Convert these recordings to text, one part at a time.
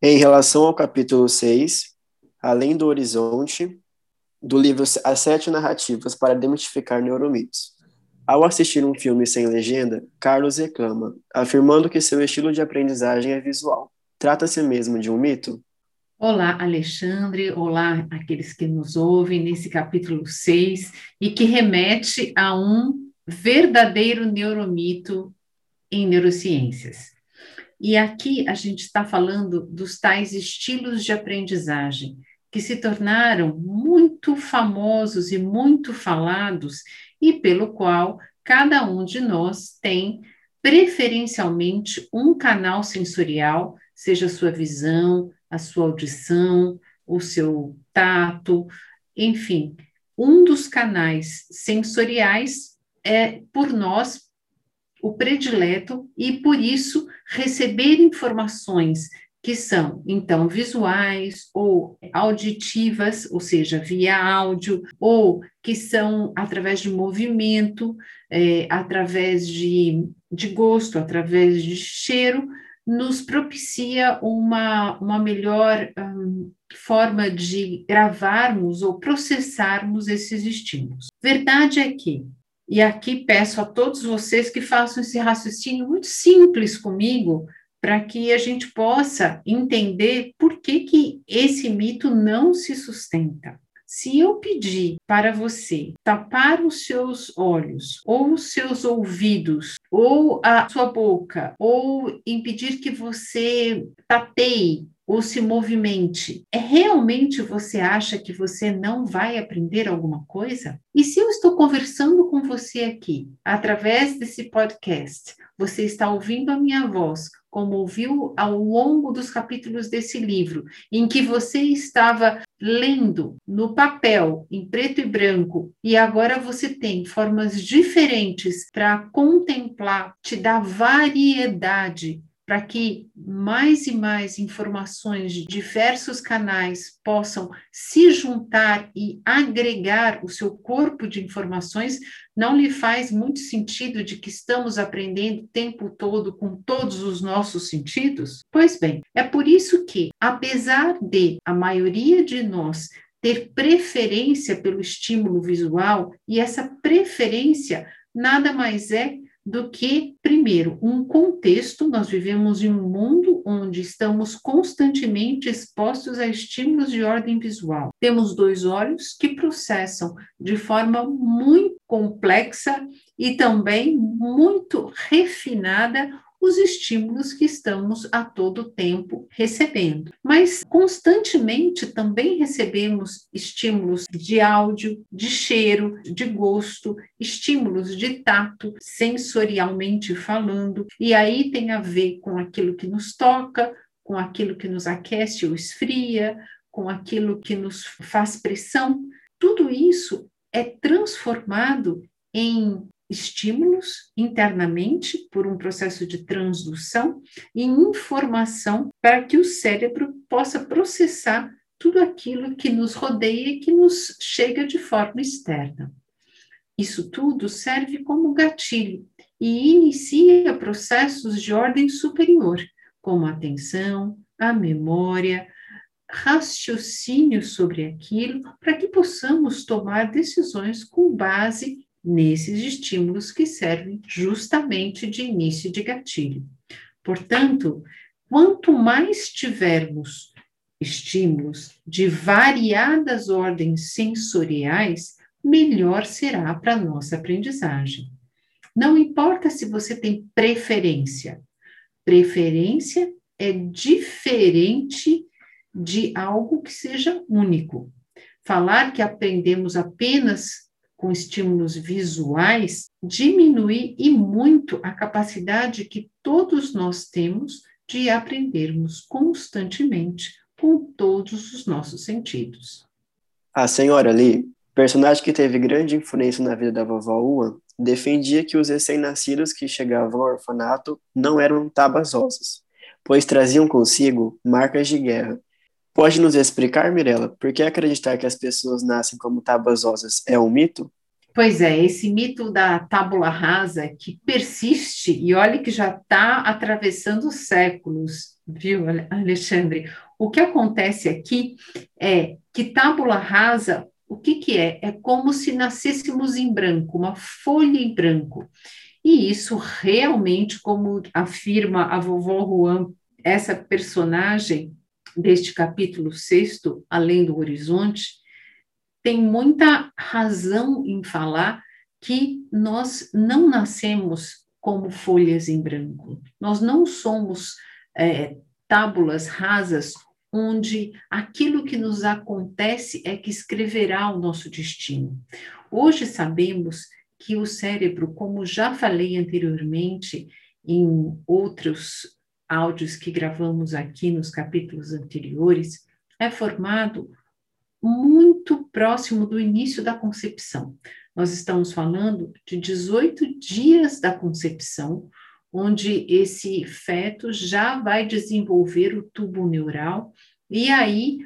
Em relação ao capítulo 6, Além do Horizonte, do livro As Sete Narrativas para Demitificar Neuromitos. Ao assistir um filme sem legenda, Carlos reclama, afirmando que seu estilo de aprendizagem é visual. Trata-se mesmo de um mito? Olá, Alexandre. Olá, aqueles que nos ouvem nesse capítulo 6 e que remete a um verdadeiro neuromito em neurociências. E aqui a gente está falando dos tais estilos de aprendizagem, que se tornaram muito famosos e muito falados, e pelo qual cada um de nós tem preferencialmente um canal sensorial, seja a sua visão, a sua audição, o seu tato, enfim, um dos canais sensoriais é por nós o predileto e por isso receber informações que são, então, visuais ou auditivas, ou seja, via áudio, ou que são através de movimento, é, através de, de gosto, através de cheiro, nos propicia uma, uma melhor um, forma de gravarmos ou processarmos esses estímulos. Verdade é que e aqui peço a todos vocês que façam esse raciocínio muito simples comigo, para que a gente possa entender por que, que esse mito não se sustenta. Se eu pedir para você tapar os seus olhos, ou os seus ouvidos, ou a sua boca, ou impedir que você tateie ou se movimente, é realmente você acha que você não vai aprender alguma coisa? E se eu estou conversando com você aqui, através desse podcast, você está ouvindo a minha voz, como ouviu ao longo dos capítulos desse livro, em que você estava lendo no papel, em preto e branco, e agora você tem formas diferentes para contemplar, te dá variedade para que mais e mais informações de diversos canais possam se juntar e agregar o seu corpo de informações, não lhe faz muito sentido de que estamos aprendendo o tempo todo com todos os nossos sentidos? Pois bem, é por isso que, apesar de a maioria de nós ter preferência pelo estímulo visual, e essa preferência nada mais é do que, primeiro, um contexto. Nós vivemos em um mundo onde estamos constantemente expostos a estímulos de ordem visual. Temos dois olhos que processam de forma muito complexa e também muito refinada os estímulos que estamos a todo tempo recebendo. Mas constantemente também recebemos estímulos de áudio, de cheiro, de gosto, estímulos de tato, sensorialmente falando, e aí tem a ver com aquilo que nos toca, com aquilo que nos aquece ou esfria, com aquilo que nos faz pressão. Tudo isso é transformado em estímulos internamente por um processo de transdução e informação para que o cérebro possa processar tudo aquilo que nos rodeia e que nos chega de forma externa. Isso tudo serve como gatilho e inicia processos de ordem superior, como a atenção, a memória, raciocínio sobre aquilo, para que possamos tomar decisões com base nesses estímulos que servem justamente de início de gatilho. Portanto, quanto mais tivermos estímulos de variadas ordens sensoriais, melhor será para a nossa aprendizagem. Não importa se você tem preferência. Preferência é diferente de algo que seja único. Falar que aprendemos apenas com estímulos visuais, diminui e muito a capacidade que todos nós temos de aprendermos constantemente com todos os nossos sentidos. A senhora Lee, personagem que teve grande influência na vida da vovó Uan, defendia que os recém-nascidos que chegavam ao orfanato não eram tabas rosas, pois traziam consigo marcas de guerra. Pode nos explicar, Mirella, por que acreditar que as pessoas nascem como tabas rosas é um mito? Pois é, esse mito da tábula rasa que persiste, e olha que já está atravessando séculos, viu, Alexandre? O que acontece aqui é que tábula rasa, o que, que é? É como se nascêssemos em branco, uma folha em branco. E isso realmente, como afirma a vovó Juan, essa personagem deste capítulo sexto, Além do Horizonte, tem muita razão em falar que nós não nascemos como folhas em branco. Nós não somos é, tábulas rasas onde aquilo que nos acontece é que escreverá o nosso destino. Hoje sabemos que o cérebro, como já falei anteriormente em outros áudios que gravamos aqui nos capítulos anteriores, é formado muito próximo do início da concepção. Nós estamos falando de 18 dias da concepção, onde esse feto já vai desenvolver o tubo neural, e aí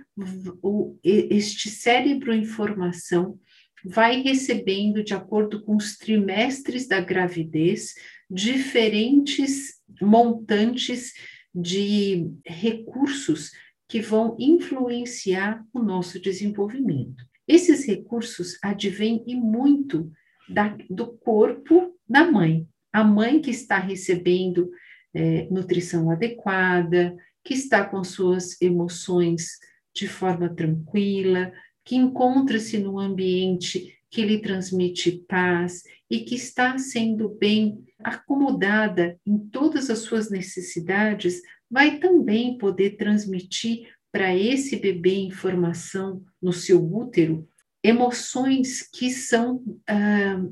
o, este cérebro em formação vai recebendo, de acordo com os trimestres da gravidez, diferentes montantes de recursos que vão influenciar o nosso desenvolvimento. Esses recursos advêm e muito da, do corpo da mãe. A mãe que está recebendo é, nutrição adequada, que está com suas emoções de forma tranquila, que encontra-se num ambiente que lhe transmite paz e que está sendo bem acomodada em todas as suas necessidades, vai também poder transmitir para esse bebê em formação no seu útero emoções que são ah,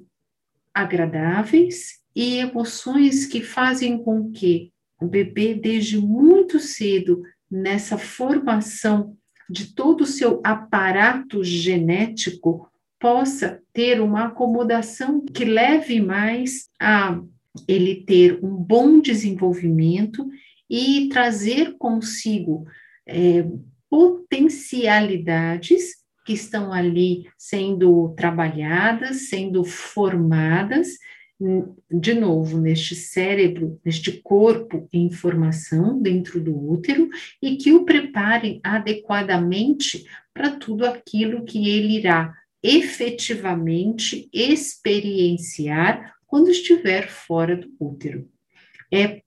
agradáveis e emoções que fazem com que o bebê, desde muito cedo, nessa formação de todo o seu aparato genético, possa ter uma acomodação que leve mais a ele ter um bom desenvolvimento e trazer consigo é, potencialidades que estão ali sendo trabalhadas, sendo formadas, de novo, neste cérebro, neste corpo em formação dentro do útero, e que o preparem adequadamente para tudo aquilo que ele irá efetivamente experienciar quando estiver fora do útero. É,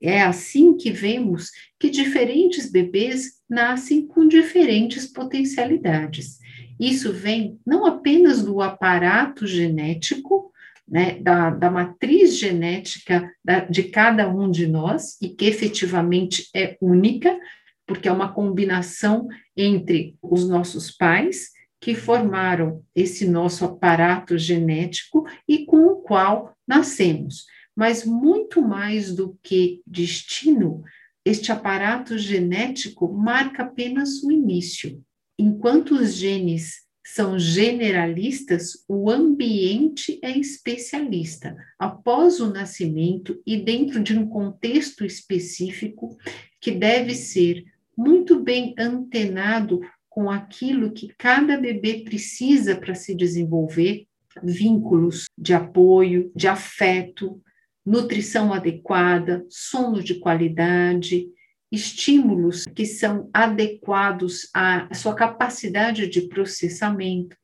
é assim que vemos que diferentes bebês nascem com diferentes potencialidades. Isso vem não apenas do aparato genético, né, da, da matriz genética da, de cada um de nós, e que efetivamente é única, porque é uma combinação entre os nossos pais que formaram esse nosso aparato genético e com o qual nascemos. Mas muito mais do que destino, este aparato genético marca apenas o início. Enquanto os genes são generalistas, o ambiente é especialista. Após o nascimento e dentro de um contexto específico que deve ser muito bem antenado com aquilo que cada bebê precisa para se desenvolver, vínculos de apoio, de afeto, nutrição adequada, sono de qualidade, estímulos que são adequados à sua capacidade de processamento.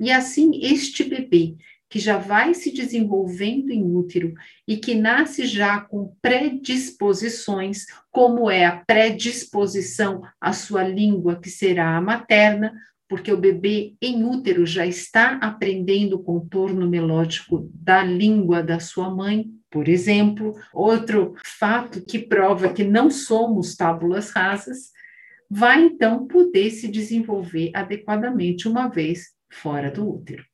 E assim, este bebê que já vai se desenvolvendo em útero e que nasce já com predisposições, como é a predisposição à sua língua, que será a materna, porque o bebê em útero já está aprendendo o contorno melódico da língua da sua mãe, por exemplo. Outro fato que prova que não somos tábulas rasas, vai então poder se desenvolver adequadamente uma vez fora do útero.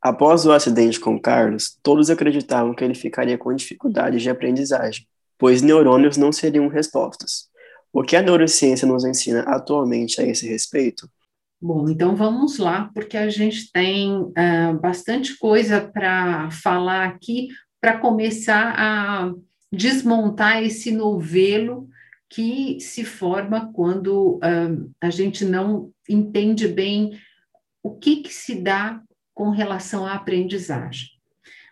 Após o acidente com Carlos, todos acreditavam que ele ficaria com dificuldades de aprendizagem, pois neurônios não seriam respostas. O que a neurociência nos ensina atualmente a esse respeito? Bom, então vamos lá, porque a gente tem uh, bastante coisa para falar aqui para começar a desmontar esse novelo que se forma quando uh, a gente não entende bem o que, que se dá com relação à aprendizagem.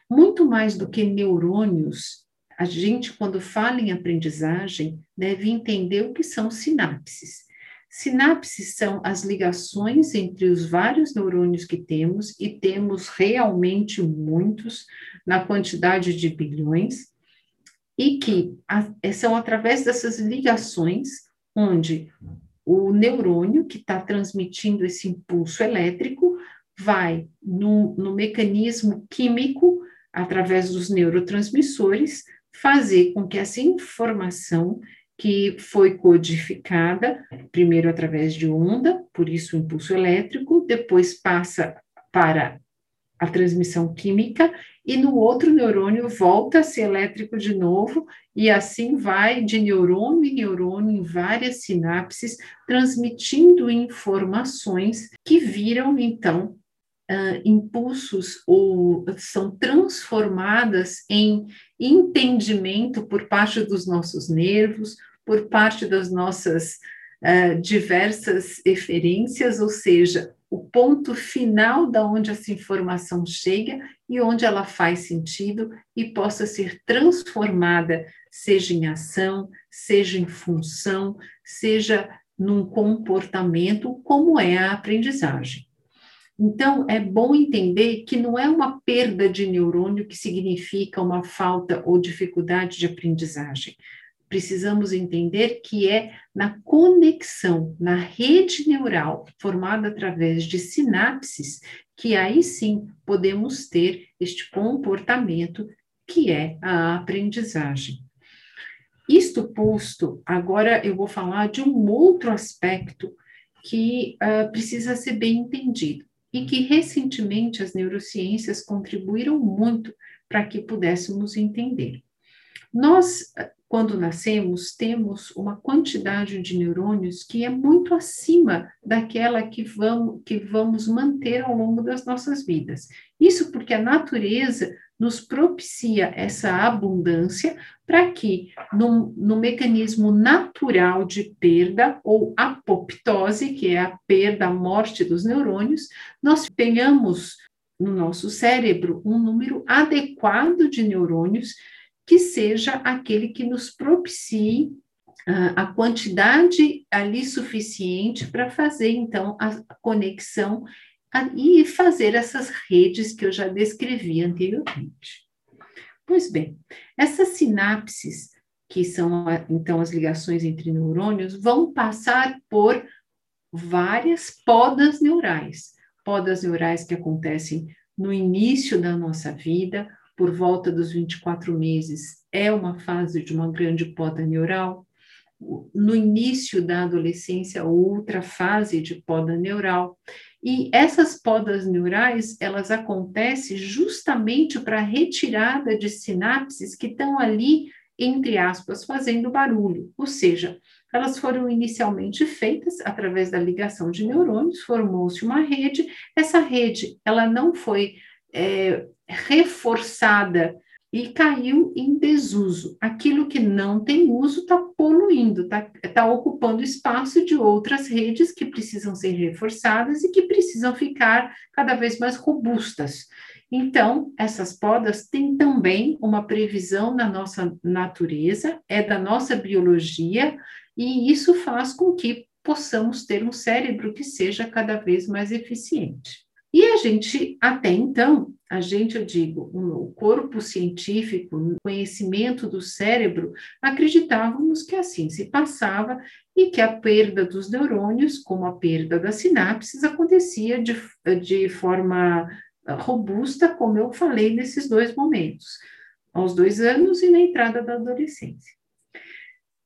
Muito mais do que neurônios, a gente, quando fala em aprendizagem, deve entender o que são sinapses. Sinapses são as ligações entre os vários neurônios que temos, e temos realmente muitos, na quantidade de bilhões, e que são através dessas ligações onde o neurônio que está transmitindo esse impulso elétrico vai no, no mecanismo químico, através dos neurotransmissores, fazer com que essa informação que foi codificada, primeiro através de onda, por isso o impulso elétrico, depois passa para a transmissão química, e no outro neurônio volta a ser elétrico de novo, e assim vai de neurônio em neurônio em várias sinapses, transmitindo informações que viram, então, uh, impulsos ou são transformadas em entendimento por parte dos nossos nervos, por parte das nossas uh, diversas referências, ou seja, o ponto final da onde essa informação chega e onde ela faz sentido e possa ser transformada, seja em ação, seja em função, seja num comportamento, como é a aprendizagem. Então, é bom entender que não é uma perda de neurônio que significa uma falta ou dificuldade de aprendizagem. Precisamos entender que é na conexão, na rede neural formada através de sinapses, que aí sim podemos ter este comportamento que é a aprendizagem. Isto posto, agora eu vou falar de um outro aspecto que uh, precisa ser bem entendido e que recentemente as neurociências contribuíram muito para que pudéssemos entender. Nós, quando nascemos, temos uma quantidade de neurônios que é muito acima daquela que vamos, que vamos manter ao longo das nossas vidas. Isso porque a natureza nos propicia essa abundância para que, no, no, mecanismo natural de perda ou apoptose, que é a perda, a morte dos neurônios, nós tenhamos no nosso cérebro um número adequado de neurônios que seja aquele que nos propicie uh, a quantidade ali suficiente para fazer, então, a conexão e fazer essas redes que eu já descrevi anteriormente. Pois bem, essas sinapses, que são então as ligações entre neurônios, vão passar por várias podas neurais. Podas neurais que acontecem no início da nossa vida, por volta dos 24 meses, é uma fase de uma grande poda neural. No início da adolescência, outra fase de poda neural. E essas podas neurais, elas acontecem justamente para retirada de sinapses que estão ali, entre aspas, fazendo barulho. Ou seja, elas foram inicialmente feitas através da ligação de neurônios, formou-se uma rede. Essa rede, ela não foi é, reforçada e caiu em desuso. Aquilo que não tem uso está poluindo, está tá ocupando espaço de outras redes que precisam ser reforçadas e que precisam ficar cada vez mais robustas. Então, essas podas têm também uma previsão na nossa natureza, é da nossa biologia, e isso faz com que possamos ter um cérebro que seja cada vez mais eficiente. E a gente, até então, a gente, eu digo, o corpo científico, o conhecimento do cérebro, acreditávamos que assim se passava e que a perda dos neurônios, como a perda das sinapses, acontecia de, de forma ah, robusta, como eu falei nesses dois momentos, aos dois anos e na entrada da adolescência.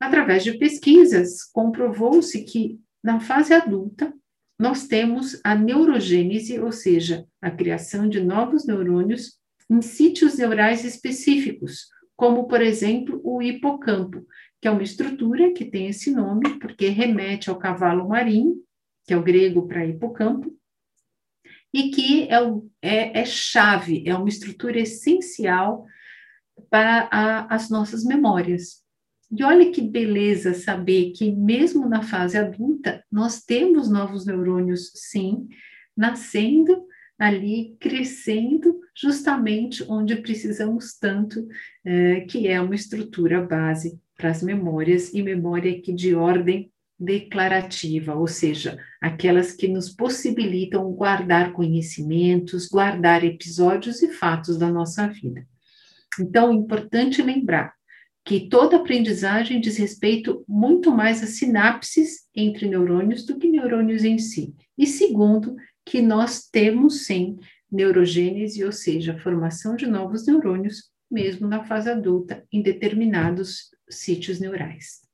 Através de pesquisas, comprovou-se que na fase adulta, nós temos a neurogênese, ou seja, a criação de novos neurônios em sítios neurais específicos, como, por exemplo, o hipocampo, que é uma estrutura que tem esse nome porque remete ao cavalo marinho, que é o grego para hipocampo, e que é, é, é, chave, é uma estrutura essencial para a, as nossas memórias. E olha que beleza saber que, mesmo na fase adulta, nós temos novos neurônios, sim, nascendo ali crescendo justamente onde precisamos tanto, é, que é uma estrutura base para as memórias e memória que de ordem declarativa, ou seja, aquelas que nos possibilitam guardar conhecimentos, guardar episódios e fatos da nossa vida. Então, é importante lembrar que toda aprendizagem diz respeito muito mais a sinapses entre neurônios do que neurônios em si. E segundo, que nós temos sim neurogênese, ou seja, a formação de novos neurônios, mesmo na fase adulta, em determinados sítios neurais.